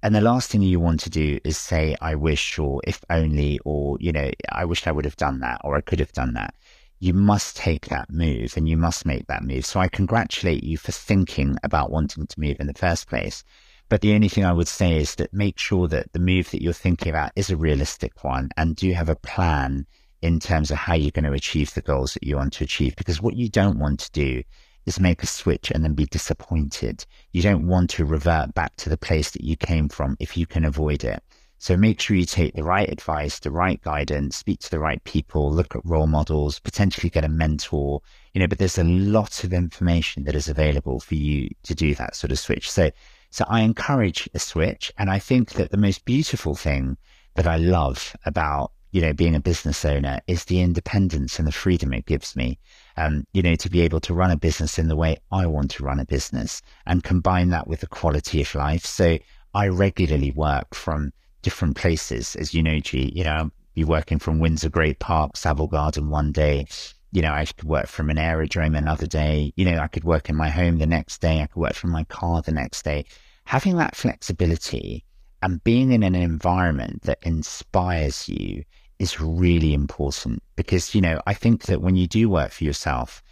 And the last thing you want to do is say, I wish, or if only, or, you know, I wish I would have done that, or I could have done that. You must take that move and you must make that move. So I congratulate you for thinking about wanting to move in the first place. But the only thing I would say is that make sure that the move that you're thinking about is a realistic one and do have a plan in terms of how you're going to achieve the goals that you want to achieve. Because what you don't want to do is make a switch and then be disappointed. You don't want to revert back to the place that you came from if you can avoid it. So make sure you take the right advice, the right guidance, speak to the right people, look at role models, potentially get a mentor, you know, but there's a lot of information that is available for you to do that sort of switch. So, so I encourage a switch. And I think that the most beautiful thing that I love about you know, being a business owner is the independence and the freedom it gives me. Um, you know, to be able to run a business in the way I want to run a business and combine that with the quality of life. So I regularly work from different places, as you know, G. You know, I'll be working from Windsor Great Park, Savill Garden one day. You know, I could work from an aerodrome another day. You know, I could work in my home the next day. I could work from my car the next day. Having that flexibility and being in an environment that inspires you is really important because, you know, I think that when you do work for yourself,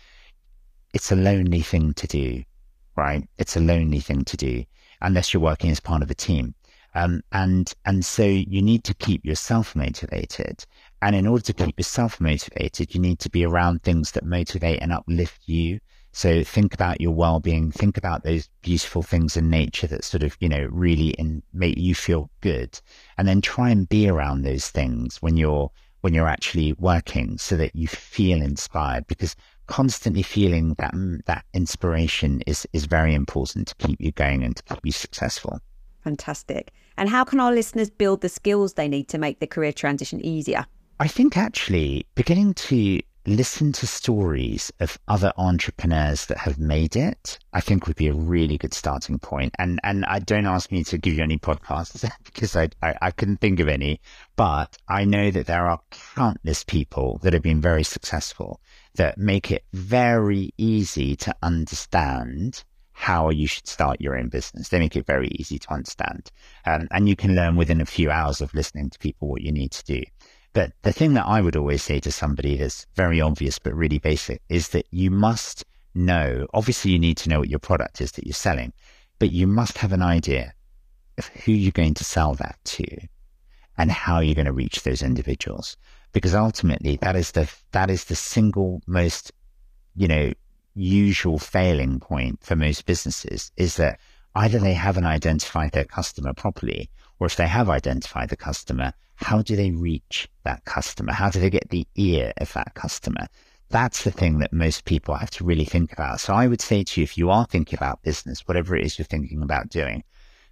it's a lonely thing to do, right? It's a lonely thing to do unless you're working as part of a team. Um, and and so you need to keep yourself motivated. And in order to keep yourself motivated, you need to be around things that motivate and uplift you so think about your well-being. Think about those beautiful things in nature that sort of, you know, really in, make you feel good. And then try and be around those things when you're, when you're actually working so that you feel inspired because constantly feeling that, mm, that inspiration is, is very important to keep you going and to keep you successful. Fantastic. And how can our listeners build the skills they need to make the career transition easier? I think actually beginning to listen to stories of other entrepreneurs that have made it, I think would be a really good starting point. And and I don't ask me to give you any podcasts because I, I, I couldn't think of any, but I know that there are countless people that have been very successful that make it very easy to understand how you should start your own business. They make it very easy to understand. Um, and you can learn within a few hours of listening to people what you need to do. But the thing that I would always say to somebody that's very obvious but really basic is that you must know, obviously, you need to know what your product is that you're selling, but you must have an idea of who you're going to sell that to and how you're going to reach those individuals. Because ultimately, that is the, that is the single most, you know, usual failing point for most businesses is that either they haven't identified their customer properly, or if they have identified the customer, how do they reach that customer? How do they get the ear of that customer? That's the thing that most people have to really think about. So I would say to you, if you are thinking about business, whatever it is you're thinking about doing,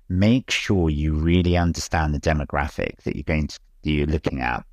make sure you really understand the demographic that you're going to, you're looking at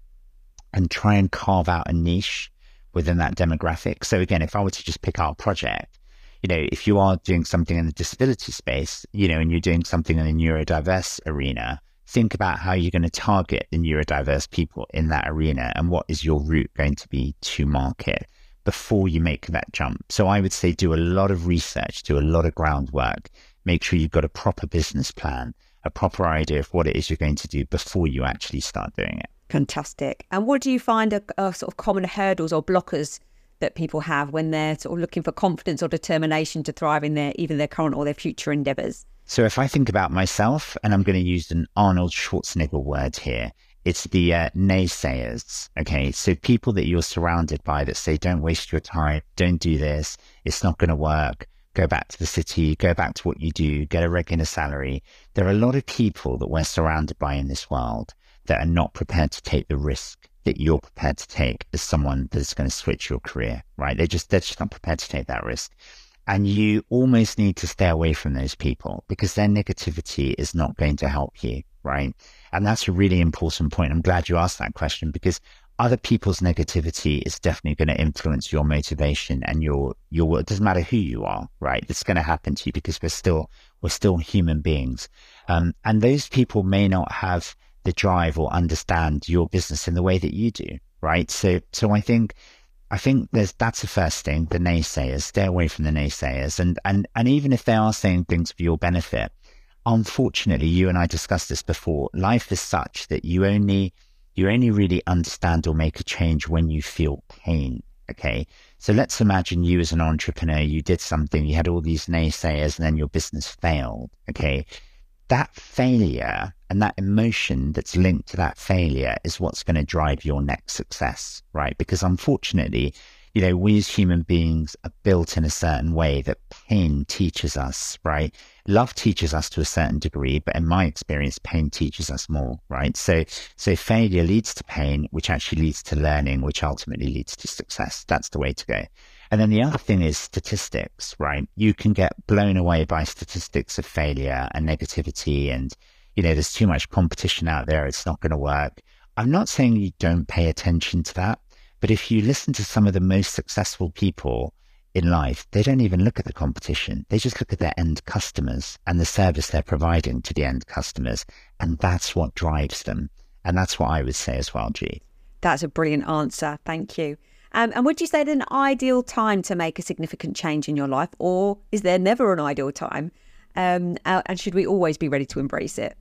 and try and carve out a niche within that demographic. So again, if I were to just pick our project, you know, if you are doing something in the disability space, you know, and you're doing something in the neurodiverse arena, think about how you're going to target the neurodiverse people in that arena and what is your route going to be to market before you make that jump. So I would say do a lot of research, do a lot of groundwork, make sure you've got a proper business plan, a proper idea of what it is you're going to do before you actually start doing it. Fantastic. And what do you find are, are sort of common hurdles or blockers that people have when they're sort of looking for confidence or determination to thrive in their even their current or their future endeavours? So if I think about myself, and I'm going to use an Arnold Schwarzenegger word here, it's the uh, naysayers. Okay. So people that you're surrounded by that say, don't waste your time. Don't do this. It's not going to work. Go back to the city, go back to what you do, get a regular salary. There are a lot of people that we're surrounded by in this world that are not prepared to take the risk that you're prepared to take as someone that's going to switch your career, right? They're just, they're just not prepared to take that risk. And you almost need to stay away from those people because their negativity is not going to help you, right? And that's a really important point. I'm glad you asked that question because other people's negativity is definitely going to influence your motivation and your your it doesn't matter who you are right it's going to happen to you because we're still we're still human beings um, and those people may not have the drive or understand your business in the way that you do right so so i think I think there's that's the first thing. The naysayers, stay away from the naysayers, and and and even if they are saying things for your benefit, unfortunately, you and I discussed this before. Life is such that you only you only really understand or make a change when you feel pain. Okay, so let's imagine you as an entrepreneur, you did something, you had all these naysayers, and then your business failed. Okay, that failure and that emotion that's linked to that failure is what's going to drive your next success, right? Because unfortunately, you know, we as human beings are built in a certain way that pain teaches us, right? Love teaches us to a certain degree, but in my experience, pain teaches us more, right? So, so failure leads to pain, which actually leads to learning, which ultimately leads to success. That's the way to go. And then the other thing is statistics, right? You can get blown away by statistics of failure and negativity and, you know, there's too much competition out there. It's not going to work. I'm not saying you don't pay attention to that, but if you listen to some of the most successful people in life, they don't even look at the competition. They just look at their end customers and the service they're providing to the end customers. And that's what drives them. And that's what I would say as well, G. That's a brilliant answer. Thank you. Um, and would you say an ideal time to make a significant change in your life, or is there never an ideal time? Um, and should we always be ready to embrace it?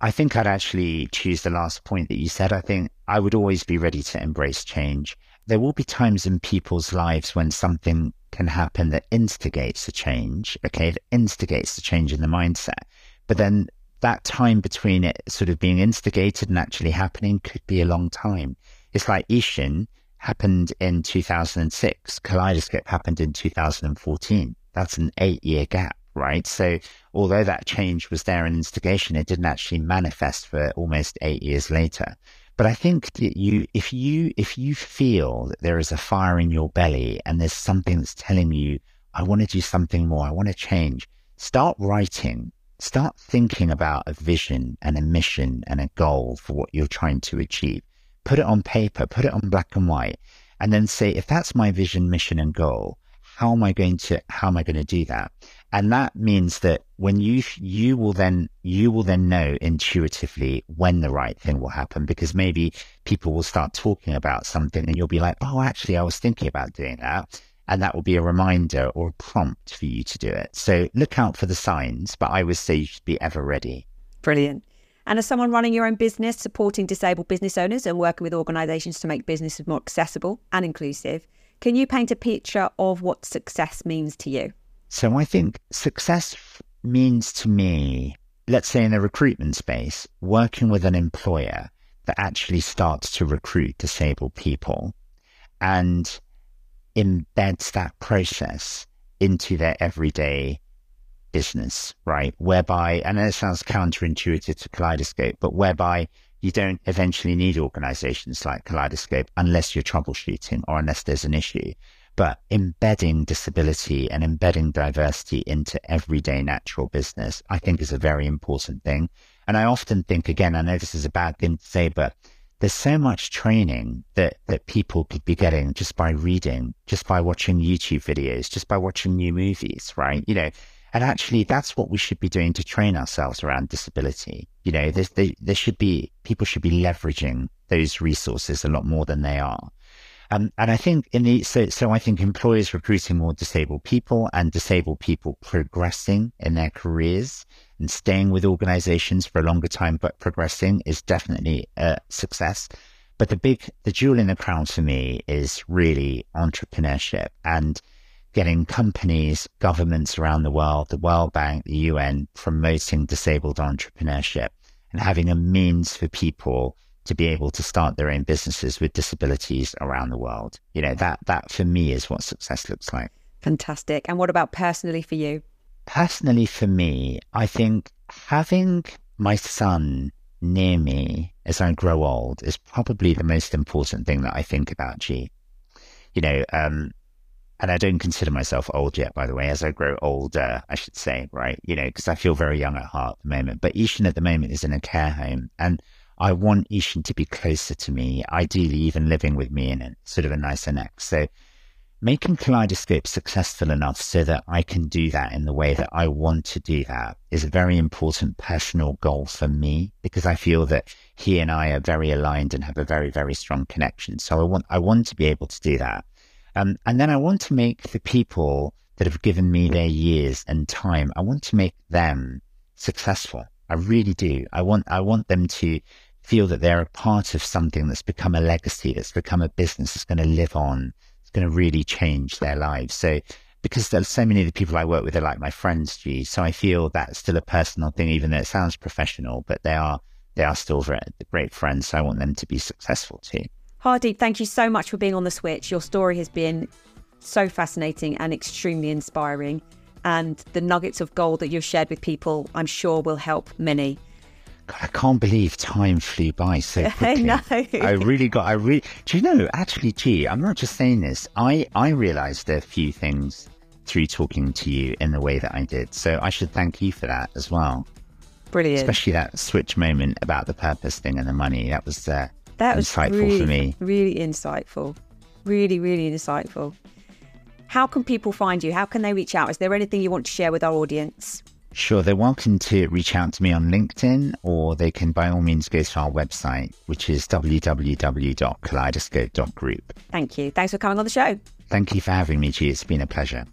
I think I'd actually choose the last point that you said. I think I would always be ready to embrace change. There will be times in people's lives when something can happen that instigates a change, okay, that instigates the change in the mindset. But then that time between it sort of being instigated and actually happening could be a long time. It's like Eshan happened in 2006. Kaleidoscope happened in 2014. That's an eight year gap, right? So although that change was there in instigation, it didn't actually manifest for almost eight years later. But I think that you, if you, if you feel that there is a fire in your belly and there's something that's telling you, I want to do something more, I want to change, start writing, start thinking about a vision and a mission and a goal for what you're trying to achieve put it on paper, put it on black and white, and then say, if that's my vision, mission, and goal, how am I going to how am I going to do that? And that means that when you you will then you will then know intuitively when the right thing will happen because maybe people will start talking about something and you'll be like, oh, actually, I was thinking about doing that. And that will be a reminder or a prompt for you to do it. So look out for the signs, but I would say you should be ever ready. Brilliant. And as someone running your own business, supporting disabled business owners and working with organisations to make businesses more accessible and inclusive, can you paint a picture of what success means to you? So I think success means to me, let's say in the recruitment space, working with an employer that actually starts to recruit disabled people and embeds that process into their everyday business, right? Whereby, and it sounds counterintuitive to Kaleidoscope, but whereby you don't eventually need organizations like Kaleidoscope unless you're troubleshooting or unless there's an issue. But embedding disability and embedding diversity into everyday natural business, I think is a very important thing. And I often think, again, I know this is a bad thing to say, but there's so much training that, that people could be getting just by reading, just by watching YouTube videos, just by watching new movies, right? You know, and actually, that's what we should be doing to train ourselves around disability. You know, there, there should be, people should be leveraging those resources a lot more than they are. Um, and I think in the, so, so I think employers recruiting more disabled people and disabled people progressing in their careers and staying with organizations for a longer time, but progressing is definitely a success. But the big, the jewel in the crown for me is really entrepreneurship and getting companies, governments around the world, the World Bank, the UN promoting disabled entrepreneurship and having a means for people to be able to start their own businesses with disabilities around the world. You know, that that for me is what success looks like. Fantastic. And what about personally for you? Personally for me, I think having my son near me as I grow old is probably the most important thing that I think about G. You know, um, and I don't consider myself old yet, by the way, as I grow older, I should say, right? You know, because I feel very young at heart at the moment. But Eshan at the moment is in a care home. And I want Eshan to be closer to me, ideally even living with me in a sort of a nicer neck. So making Kaleidoscope successful enough so that I can do that in the way that I want to do that is a very important personal goal for me because I feel that he and I are very aligned and have a very, very strong connection. So I want, I want to be able to do that. Um, and then I want to make the people that have given me their years and time, I want to make them successful. I really do. I want, I want them to feel that they're a part of something that's become a legacy, that's become a business that's going to live on, it's going to really change their lives. So, because there's so many of the people I work with are like my friends, G. So I feel that's still a personal thing, even though it sounds professional, but they are they are still very, great friends. So I want them to be successful too. Hardeep, thank you so much for being on the switch. Your story has been so fascinating and extremely inspiring. And the nuggets of gold that you've shared with people, I'm sure will help many. God, I can't believe time flew by so quickly. I know. I really got. I really. Do you know? Actually, gee, I'm not just saying this. I I realised a few things through talking to you in the way that I did. So I should thank you for that as well. Brilliant. Especially that switch moment about the purpose thing and the money. That was uh, that was insightful really, for me. Really insightful. Really, really insightful. How can people find you? How can they reach out? Is there anything you want to share with our audience? Sure, they're welcome to reach out to me on LinkedIn or they can by all means go to our website, which is www.kaleidoscope.group. Thank you. Thanks for coming on the show. Thank you for having me, G. It's been a pleasure.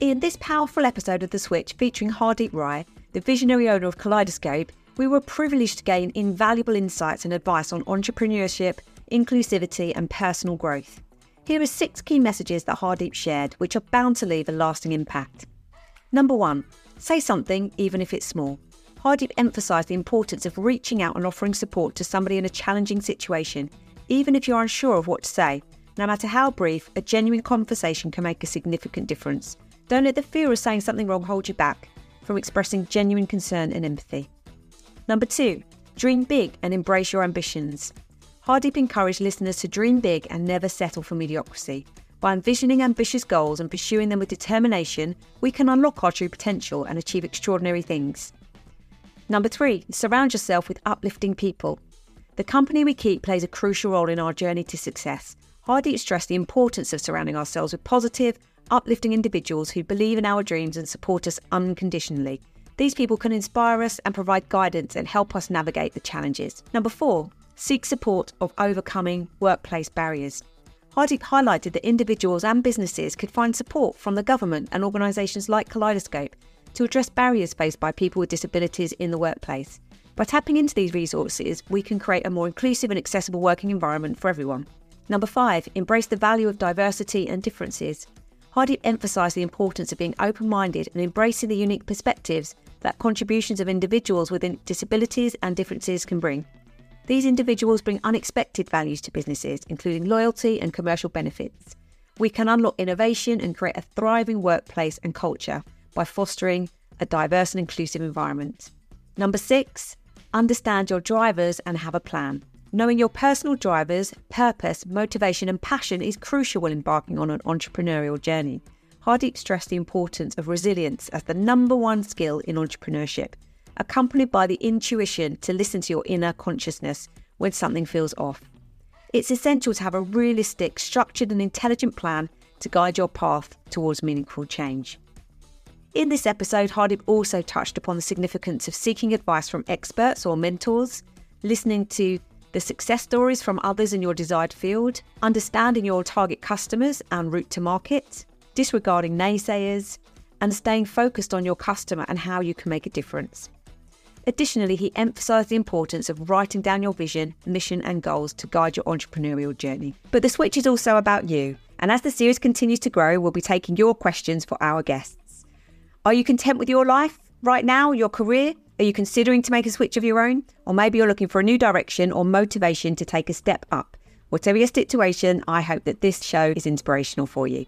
In this powerful episode of The Switch featuring Hardeep Rai, the visionary owner of Kaleidoscope, we were privileged to gain invaluable insights and advice on entrepreneurship, inclusivity, and personal growth. Here are six key messages that Hardeep shared, which are bound to leave a lasting impact. Number one, Say something, even if it's small. Hardeep emphasised the importance of reaching out and offering support to somebody in a challenging situation, even if you're unsure of what to say. No matter how brief, a genuine conversation can make a significant difference. Don't let the fear of saying something wrong hold you back from expressing genuine concern and empathy. Number two, dream big and embrace your ambitions. Hardeep encouraged listeners to dream big and never settle for mediocrity. By envisioning ambitious goals and pursuing them with determination, we can unlock our true potential and achieve extraordinary things. Number three, surround yourself with uplifting people. The company we keep plays a crucial role in our journey to success. Hardeep stressed the importance of surrounding ourselves with positive, uplifting individuals who believe in our dreams and support us unconditionally. These people can inspire us and provide guidance and help us navigate the challenges. Number four, seek support of overcoming workplace barriers. Hardeep highlighted that individuals and businesses could find support from the government and organisations like Kaleidoscope to address barriers faced by people with disabilities in the workplace. By tapping into these resources, we can create a more inclusive and accessible working environment for everyone. Number five, embrace the value of diversity and differences. Hardeep emphasised the importance of being open minded and embracing the unique perspectives that contributions of individuals with disabilities and differences can bring. These individuals bring unexpected values to businesses, including loyalty and commercial benefits. We can unlock innovation and create a thriving workplace and culture by fostering a diverse and inclusive environment. Number six, understand your drivers and have a plan. Knowing your personal drivers, purpose, motivation, and passion is crucial when embarking on an entrepreneurial journey. Hardeep stressed the importance of resilience as the number one skill in entrepreneurship accompanied by the intuition to listen to your inner consciousness when something feels off. It's essential to have a realistic, structured, and intelligent plan to guide your path towards meaningful change. In this episode, Hardeep also touched upon the significance of seeking advice from experts or mentors, listening to the success stories from others in your desired field, understanding your target customers and route to market, disregarding naysayers, and staying focused on your customer and how you can make a difference. Additionally, he emphasised the importance of writing down your vision, mission, and goals to guide your entrepreneurial journey. But the switch is also about you. And as the series continues to grow, we'll be taking your questions for our guests. Are you content with your life right now, your career? Are you considering to make a switch of your own? Or maybe you're looking for a new direction or motivation to take a step up. Whatever your situation, I hope that this show is inspirational for you.